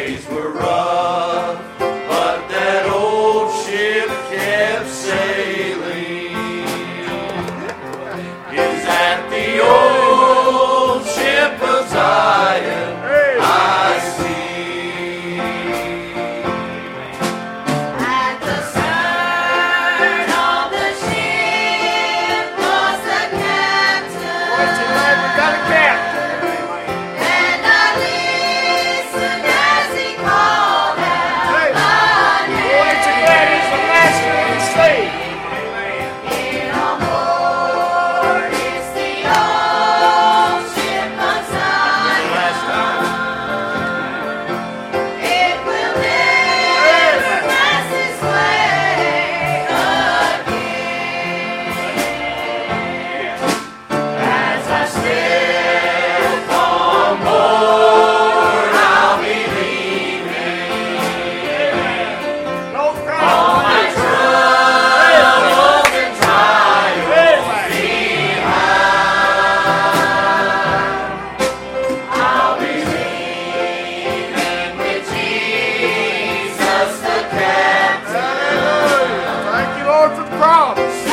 days were rough. jovens.